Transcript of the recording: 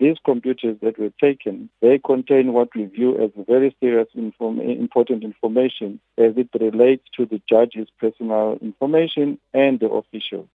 these computers that were taken, they contain what we view as very serious inform- important information as it relates to the judge's personal information and the official.